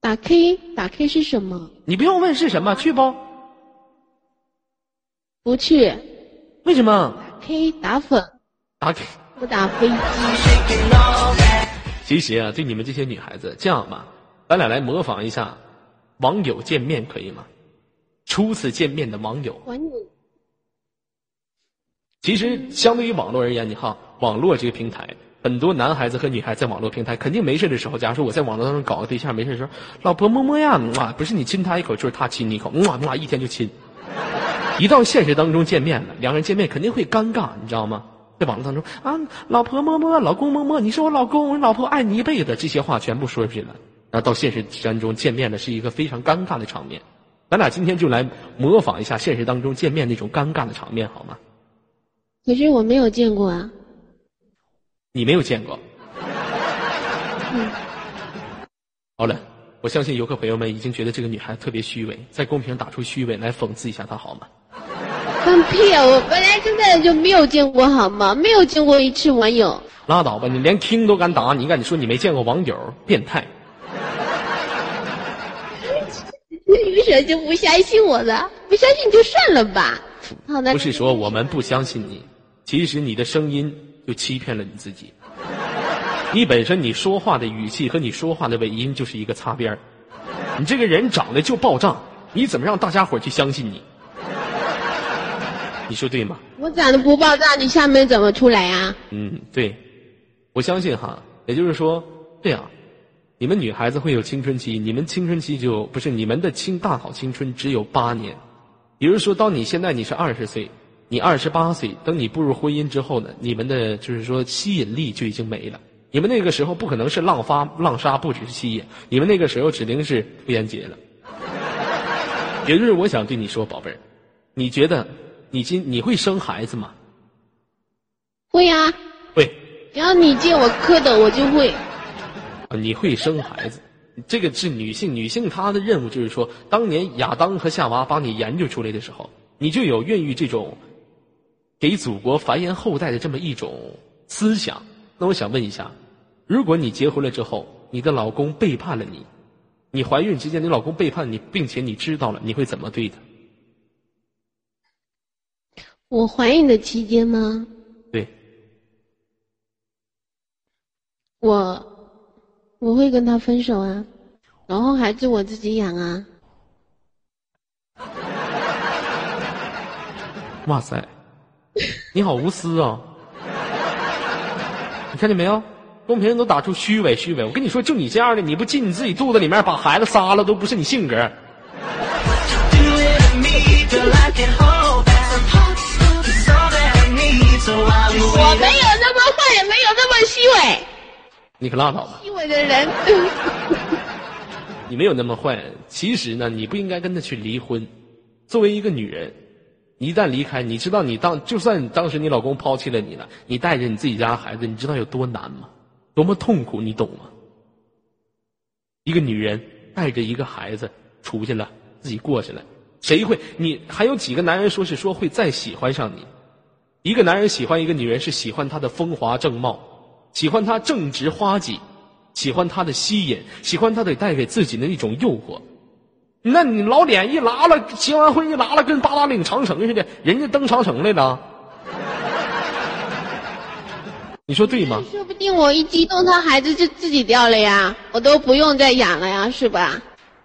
打 K，打 K 是什么？你不用问是什么，去不？不去。为什么？打 K 打粉，打 K。不打飞机。其实啊，对你们这些女孩子，这样吧，咱俩来模仿一下网友见面，可以吗？初次见面的网友，管你其实相对于网络而言，你看网络这个平台，很多男孩子和女孩在网络平台肯定没事的时候，假如说我在网络当中搞个对象，没事的时候，老婆么么呀，啊，不是你亲他一口，就是他亲你一口，哇哇，一天就亲。一到现实当中见面了，两个人见面肯定会尴尬，你知道吗？在网络当中啊，老婆么么，老公么么，你是我老公，我老婆爱你一辈子，这些话全部说出去了。然后到现实当中见面了，是一个非常尴尬的场面。咱俩今天就来模仿一下现实当中见面那种尴尬的场面，好吗？可是我没有见过啊。你没有见过。嗯，好了，我相信游客朋友们已经觉得这个女孩特别虚伪，在公屏打出虚伪来讽刺一下她，好吗？放屁啊！我本来现在就没有见过，好吗？没有见过一次网友。拉倒吧，你连 king 都敢打，你敢说你没见过网友？变态！<laughs> 于是就不相信我了，不相信就算了吧。好的。不是说我们不相信你，其实你的声音就欺骗了你自己。你本身你说话的语气和你说话的尾音就是一个擦边儿，你这个人长得就爆炸，你怎么让大家伙去相信你？<laughs> 你说对吗？我长得不爆炸，你下面怎么出来啊？嗯，对，我相信哈。也就是说，对呀，你们女孩子会有青春期，你们青春期就不是你们的青大好青春只有八年。比如说，当你现在你是二十岁，你二十八岁，等你步入婚姻之后呢，你们的就是说吸引力就已经没了。你们那个时候不可能是浪发浪沙，不只是吸引，你们那个时候指定是妇炎洁了。也就是我想对你说，宝贝儿，你觉得你今你会生孩子吗？会呀、会。只要你借我蝌蚪，我就会。啊，你会生孩子，这个是女性，女性她的任务就是说，当年亚当和夏娃把你研究出来的时候，你就有孕育这种给祖国繁衍后代的这么一种思想。那我想问一下，如果你结婚了之后，你的老公背叛了你，你怀孕期间你老公背叛你，并且你知道了，你会怎么对他？我怀孕的期间吗？对，我我会跟他分手啊，然后孩子我自己养啊。哇塞，你好无私啊！你看见没有？公屏上都打出虚伪，虚伪。我跟你说，就你这样的，你不进你自己肚子里面把孩子杀了，都不是你性格。我没有那么坏，也没有那么虚伪。你可拉倒吧，虚伪的人，<laughs> 你没有那么坏。其实呢，你不应该跟他去离婚。作为一个女人，你一旦离开，你知道你当就算当时你老公抛弃了你了，你带着你自己家孩子，你知道有多难吗？多么痛苦，你懂吗？一个女人带着一个孩子出去了，自己过去了，谁会？你还有几个男人说是说会再喜欢上你？一个男人喜欢一个女人是喜欢她的风华正茂，喜欢她正直花季，喜欢她的吸引，喜欢她的带给自己的一种诱惑。那你老脸一拉了，结完婚一拉了，跟八达岭长城似的，人家登长城来了，<laughs> 你说对吗？说不定我一激动，他孩子就自己掉了呀，我都不用再养了呀，是吧？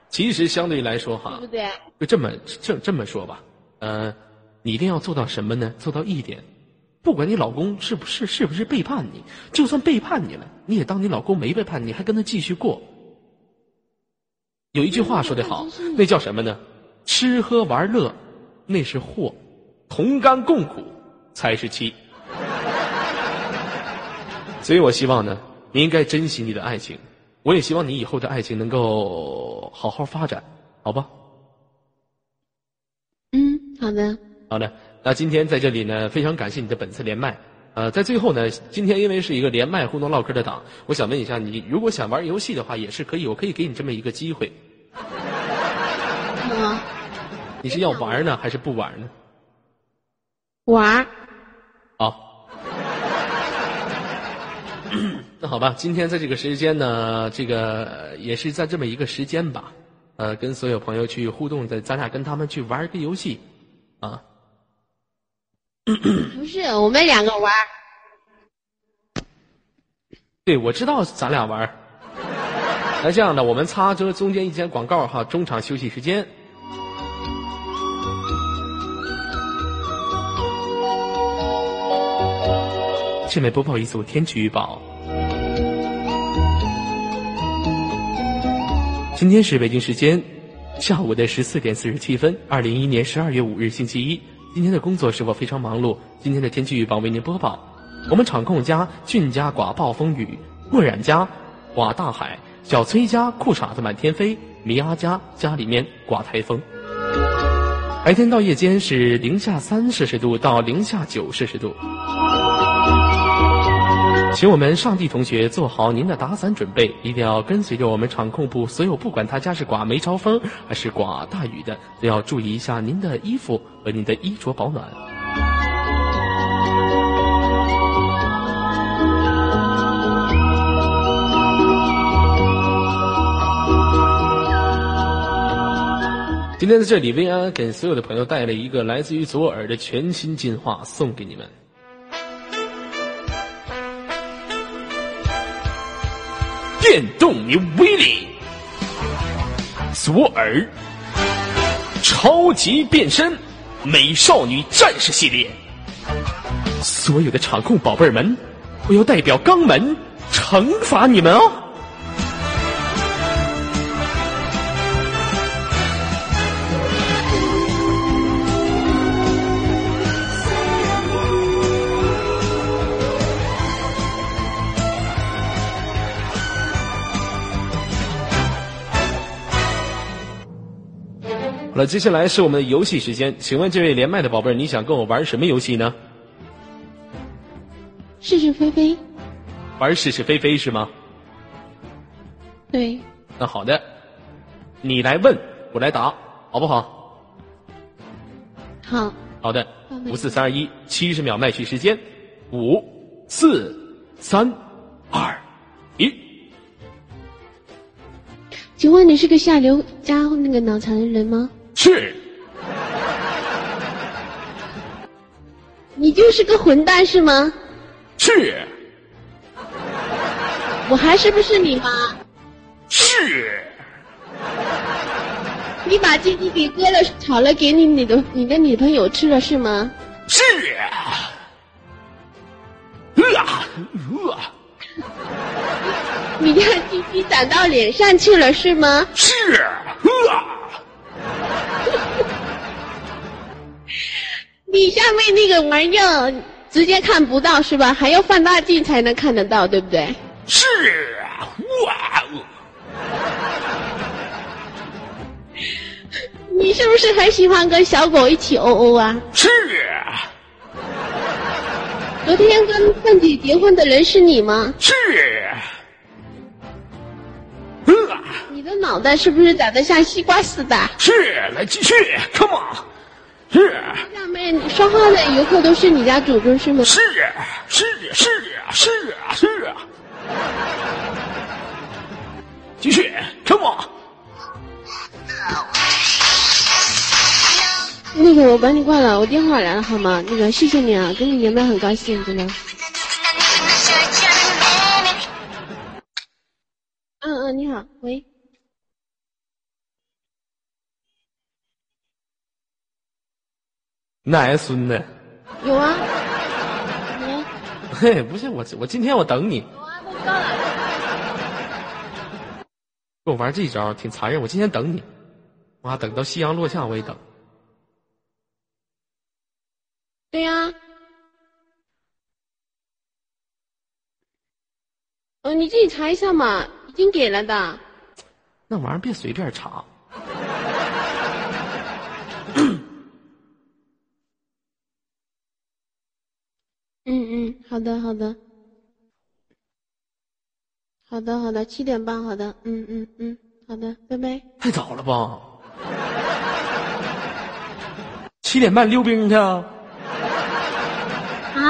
其实相对来说哈对不，对？就这么这这么说吧，呃，你一定要做到什么呢？做到一点，不管你老公是不是是不是背叛你，就算背叛你了，你也当你老公没背叛你，还跟他继续过。有一句话说得好，那叫什么呢？吃喝玩乐，那是祸；同甘共苦，才是妻。<laughs> 所以我希望呢，你应该珍惜你的爱情，我也希望你以后的爱情能够好好发展，好吧？嗯，好的。好的，那今天在这里呢，非常感谢你的本次连麦。呃，在最后呢，今天因为是一个连麦互动唠嗑的档，我想问一下你，如果想玩游戏的话，也是可以，我可以给你这么一个机会。我 <laughs> 你是要玩呢，还是不玩呢？玩儿，啊。那好吧，今天在这个时间呢，这个也是在这么一个时间吧，呃，跟所有朋友去互动，在咱俩跟他们去玩一个游戏，啊，<clears throat> 不是我们两个玩儿。对，我知道咱俩玩儿。<laughs> 那这样的，我们擦这中间一间广告哈，中场休息时间。下面播报一组天气预报。今天是北京时间下午的十四点四十七分，二零一一年十二月五日星期一。今天的工作是否非常忙碌？今天的天气预报为您播报。我们场控家俊家刮暴风雨，墨染家刮大海，小崔家裤衩子满天飞，米阿家家里面刮台风。白天到夜间是零下三摄氏度到零下九摄氏度。请我们上帝同学做好您的打伞准备，一定要跟随着我们场控部所有，不管他家是刮梅超风还是刮大雨的，都要注意一下您的衣服和您的衣着保暖。今天在这里，薇安给所有的朋友带来一个来自于左耳的全新进化，送给你们。电动牛威力，左耳超级变身美少女战士系列，所有的场控宝贝们，我要代表肛门惩罚你们哦！了，接下来是我们的游戏时间，请问这位连麦的宝贝儿，你想跟我玩什么游戏呢？是是非非，玩是是非非是吗？对，那好的，你来问，我来答，好不好？好，好的好，的五四三二一，七十秒麦序时间，五四三二一。请问你是个下流加那个脑残的人吗？是你就是个混蛋是吗？是我还是不是你妈？是，你把鸡鸡给割了炒了给你你的你的女朋友吃了是吗？是，啊呃 <laughs> 你让鸡鸡长到脸上去了是吗？是呃你下面那个玩意儿直接看不到是吧？还要放大镜才能看得到，对不对？是啊哇哦，你是不是很喜欢跟小狗一起哦哦啊？是昨天跟凤姐结婚的人是你吗？是，呃你的脑袋是不是长得像西瓜似的？是，来继续，come on，是下面说话的游客都是你家祖宗是吗？是是是是是，继续，come on，那个我把你挂了，我电话来了好吗？那个谢谢你啊，跟你连麦很高兴，真的。嗯嗯，你好，喂，奶孙子，有啊，你 <laughs> 嘿，不是我，我今天我等你，我玩这一招挺残忍，我今天等你，妈等到夕阳落下我也等。对呀、呃，你自己查一下嘛，已经给了的。那玩意儿别随便查。嗯嗯，好的好的，好的好的，七点半，好的，嗯嗯嗯，好的，拜拜。太早了吧？七点半溜冰去啊？啊？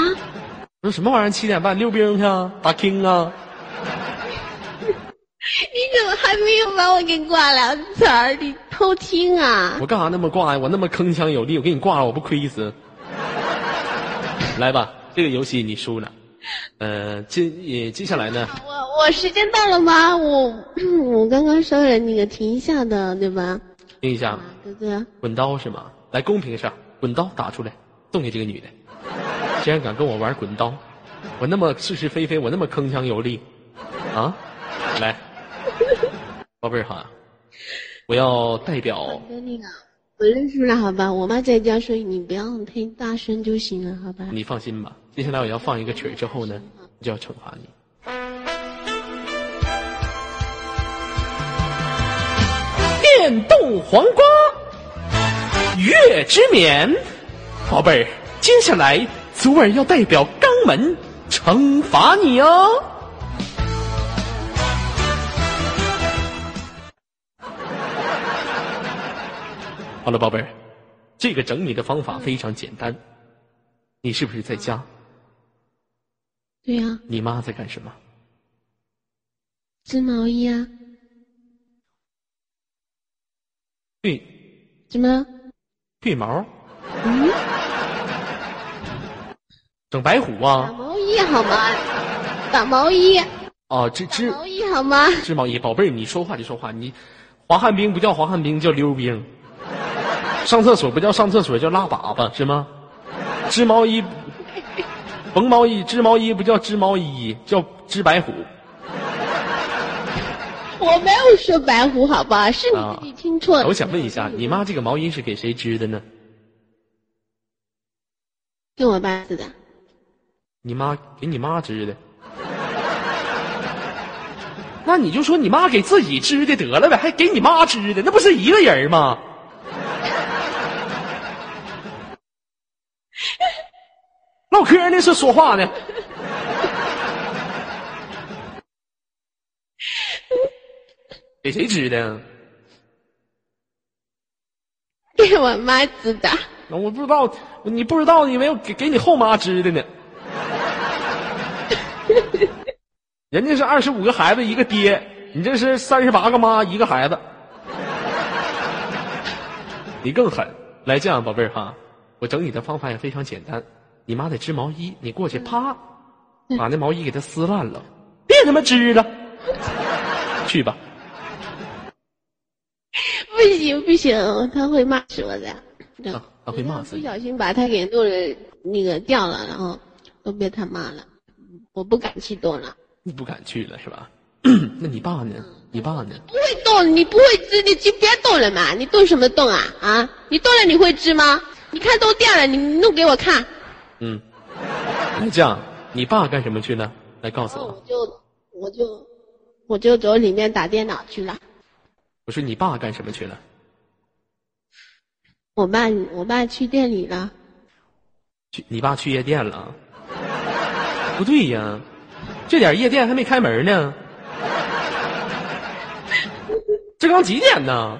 我说什么玩意儿？七点半溜冰去啊？打 king 啊？<laughs> 你怎么还没有把我给挂了？词儿，你偷听啊？我干啥那么挂呀？我那么铿锵有力，我给你挂了，我不亏死。来吧，这个游戏你输了。呃，接也接下来呢？我我时间到了吗？我我刚刚说了那个停一下的，对吧？停一下啊，，哥哥，滚刀是吗？来公屏上，滚刀打出来，送给这个女的。竟然敢跟我玩滚刀，我那么是是非非，我那么铿锵有力，啊！来，宝贝儿哈，我要代表我认输了，好吧？我妈在家，所以你不要太大声就行了，好吧？你放心吧。接下来我要放一个曲儿之后呢，就要惩罚你。电动黄瓜，月之眠，宝贝儿，接下来祖儿要代表肛门惩罚你哦。好了，宝贝儿，这个整你的方法非常简单。你是不是在家？对呀、你妈在干什么？织毛衣啊？对，怎么？对毛，嗯，<laughs> 整白虎打啊？毛衣好吗？打毛衣，哦，织织毛衣好吗？织毛衣，宝贝儿，你说话就说话。你滑旱冰不叫滑旱冰，叫溜冰。上厕所不叫上厕所，叫拉粑粑，是吗？织毛衣，缝毛衣，织毛衣不叫织毛衣，叫织白虎。我没有说白虎，好不好？是啊你自己听错了。我想问一下，你妈这个毛衣是给谁织的呢？跟我爸似的。你妈给你妈织的。那你就说你妈给自己织的得了呗，还给你妈织的，那不是一个人吗？唠嗑呢是说话呢？<laughs> 给谁织的？给我妈织的。那我不知道，你不知道，以为我给给你后妈织的呢。<laughs> 人家是二十五个孩子一个爹，你这是三十八个妈一个孩子，你更狠。来，这样宝贝儿哈，我整你的方法也非常简单。你妈得织毛衣，你过去啪，把那毛衣给它撕烂了，别他妈织了，<laughs> 去吧。不行不行，他会骂死我的。啊他会骂死不小心把他给弄了那个掉了，然后都被他骂了，我不敢去动了。你不敢去了是吧？<coughs> 那你爸呢？你爸呢？不会动，你不会织，你就别动了嘛！你动什么动啊？啊，你动了你会织吗？你看都掉了，你弄给我看。嗯，那这样，你爸干什么去呢？来告诉我。我就我就我就走里面打电脑去了。我说你爸干什么去了？我爸我爸去店里了，去你爸去夜店了？不对呀，这点夜店还没开门呢。这刚几点呢？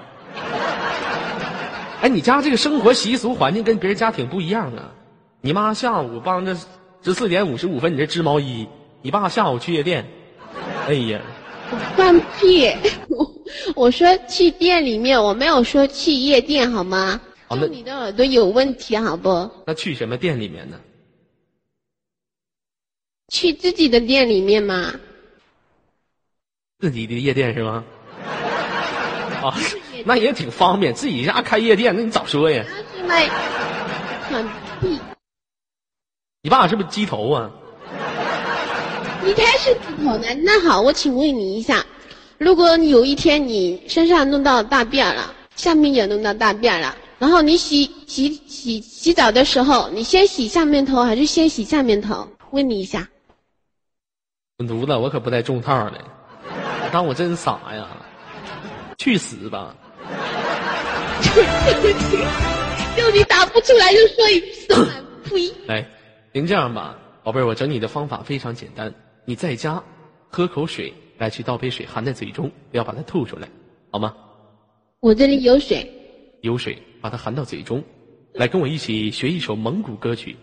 哎，你家这个生活习俗环境跟别人家挺不一样啊。你妈下午帮着十四点五十五分你这织毛衣，你爸下午去夜店。哎呀，放屁！我 <laughs> 我说去店里面，我没有说去夜店，好吗？好那你的耳朵有问题，好不？那去什么店里面呢？去自己的店里面吗。自己的夜店是吗？<laughs> 啊，那也挺方便，自己家开夜店，那你早说呀？那是卖放屁！你爸是不是鸡头啊？你才是鸡头呢。那好，我请问你一下，如果你有一天你身上弄到大便了，下面也弄到大便了，然后你洗洗洗洗澡的时候，你先洗下面头还是先洗下面头？问你一下。滚犊子，我可不带中套的，当我真傻呀！去死吧！<laughs> 就你答不出来就说一次嘛，呸！来，您这样吧，宝贝儿，我整你的方法非常简单，你在家喝口水，来去倒杯水含在嘴中，不要把它吐出来，好吗？我这里有水，有水，把它含到嘴中，来跟我一起学一首蒙古歌曲。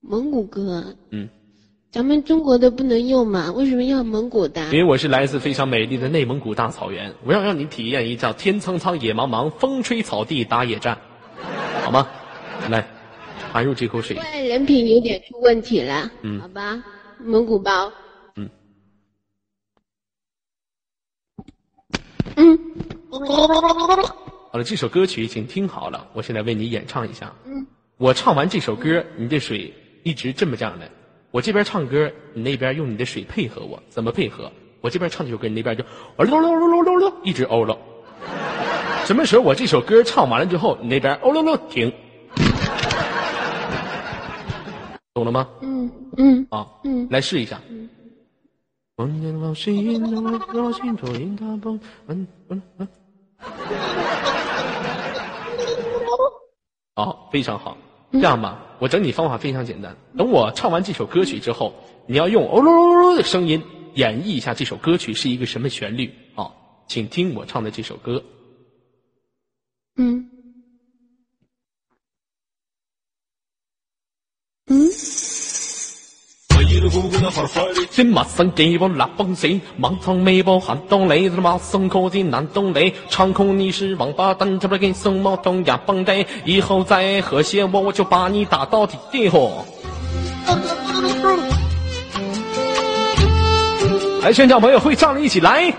蒙古歌，嗯，咱们中国的不能用嘛？为什么要蒙古的因？为我是来自非常美丽的内蒙古大草原，我要让你体验一下天苍苍，野茫茫，风吹草地打野战，好吗？来，含入这口水。外人品有点出问题了，嗯好吧，蒙古包，嗯，嗯，好了，这首歌曲请听好了，我现在为你演唱一下。嗯，我唱完这首歌，你这水一直这么这样的。我这边唱歌，你那边用你的水配合我，怎么配合？我这边唱这首歌，你那边就哦噜噜噜噜噜噜，一直哦噜。什么时候我这首歌唱完了之后，你那边哦噜噜停，懂了吗？嗯嗯啊，嗯，来试一下。嗯嗯嗯。<laughs> 哦，非常好。这样吧，我整你方法非常简单。等我唱完这首歌曲之后，你要用哦噜噜噜的声音演绎一下这首歌曲是一个什么旋律啊、请听我唱的这首歌。嗯。嗯，先陌生给我那封信，满堂微博喊动雷，马上科技难动雷，场控你是王八蛋，这不给什么东亚蹦呆，以后再和谐我，我就把你打到底嚯！来，现场朋友会唱的一起来。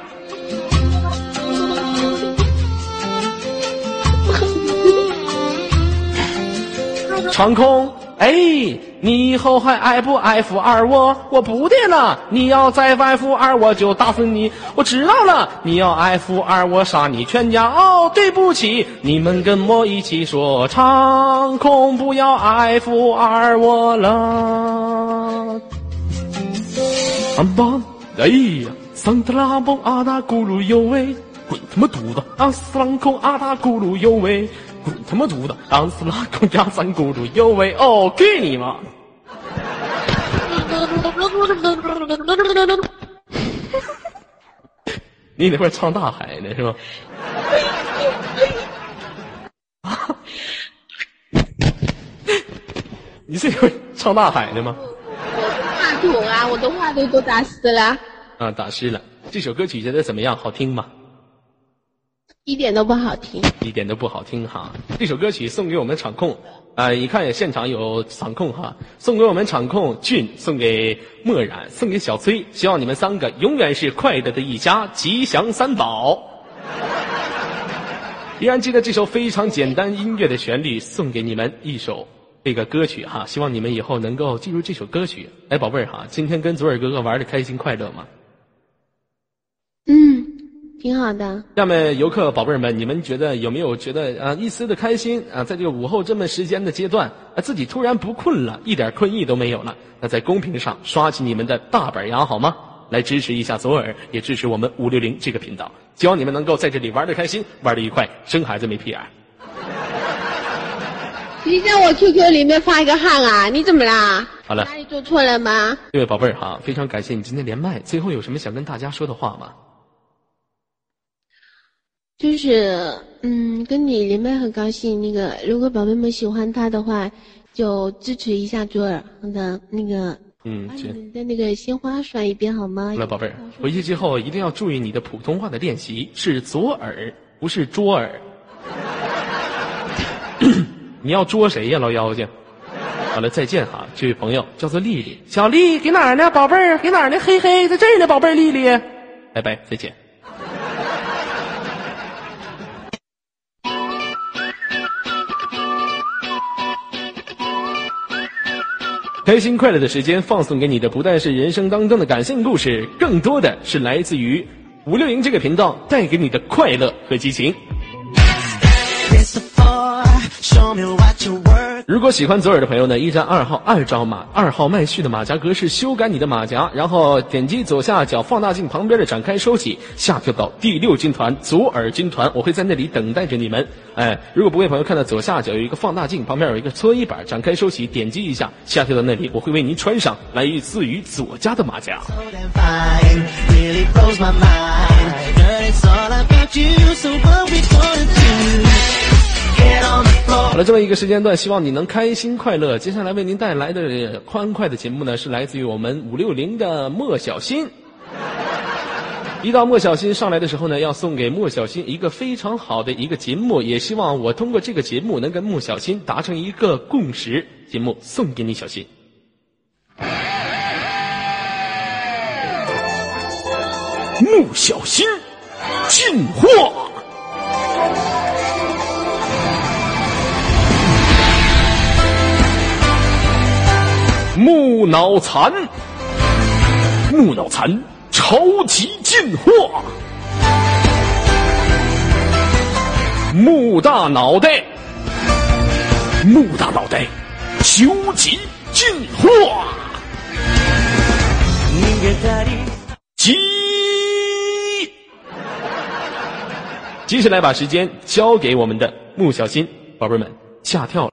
场空，哎，你以后还爱不爱负二我？我不的了，你要再爱负二我就打死你。我知道了，你要爱负二我杀你全家。哦，对不起，你们跟我一起说，场控不要爱负二我了。安邦，哎呀，桑德拉蹦阿达咕噜哟喂，滚他妈犊子！阿斯朗空阿达咕噜哟喂，滚他妈犊子！当斯拉公家三公主哟喂，哦，给你妈！<laughs> 你那会唱大海呢是吧？<laughs> 你这会唱大海呢吗？话筒啊，我的话都都打湿了，啊，打湿了。这首歌曲觉得怎么样？好听吗？一点都不好听。一点都不好听哈。这首歌曲送给我们场控，啊、一看也现场有场控哈，送给我们场控俊，送给墨染，送给小崔，希望你们三个永远是快乐的一家，吉祥三宝。<laughs> 依然记得这首非常简单音乐的旋律，送给你们一首这个歌曲哈，希望你们以后能够记住这首歌曲。哎，宝贝儿哈，今天跟左耳哥哥玩的开心快乐吗？嗯，挺好的。下面游客宝贝儿们，你们觉得有没有觉得啊一丝的开心啊？在这个午后这么时间的阶段啊，自己突然不困了，一点困意都没有了。那在公屏上刷起你们的大板牙好吗？来支持一下左耳，也支持我们五六零这个频道。希望你们能够在这里玩的开心，玩的愉快，生孩子没屁眼儿。你在我 QQ 里面发一个汗啊？你怎么啦？好了哪里做错了吗？这位宝贝儿哈，非常感谢你今天连麦。最后有什么想跟大家说的话吗？就是，嗯，跟你连麦很高兴。那个，如果宝贝们喜欢他的话，就支持一下左耳的那个，嗯，把这你的那个鲜花刷一遍好吗？好了，宝贝儿，回去之后一定要注意你的普通话的练习，是左耳，不是捉耳。<coughs> 你要捉谁呀，老妖精？好了，再见哈，这位朋友叫做丽丽，小丽给哪儿呢？宝贝儿给哪儿呢？嘿嘿，在这儿呢，宝贝儿丽丽。拜拜，再见。开心快乐的时间，放送给你的不但是人生当中的感性故事，更多的是来自于五六零这个频道带给你的快乐和激情。<laughs> 如果喜欢左耳的朋友呢，依然二号二招马二号麦序的马甲格式修改你的马甲，然后点击左下角放大镜旁边的展开收起，下跳到第六军团左耳军团，我会在那里等待着你们。哎，如果不会朋友看到左下角有一个放大镜，旁边有一个搓衣板，展开收起，点击一下，下跳到那里，我会为您穿上来自于左家的马甲。So 好了，这么一个时间段，希望你能开心快乐。接下来为您带来的欢快的节目呢，是来自于我们五六零的莫小新。一到莫小新上来的时候呢，要送给莫小新一个非常好的一个节目，也希望我通过这个节目能跟莫小新达成一个共识。节目送给你，小新。莫小新进化。木脑残，木脑残超级进化，木大脑袋，木大脑袋究极进化，鸡。接下来把时间交给我们的穆小新，宝贝们，请。吓跳了。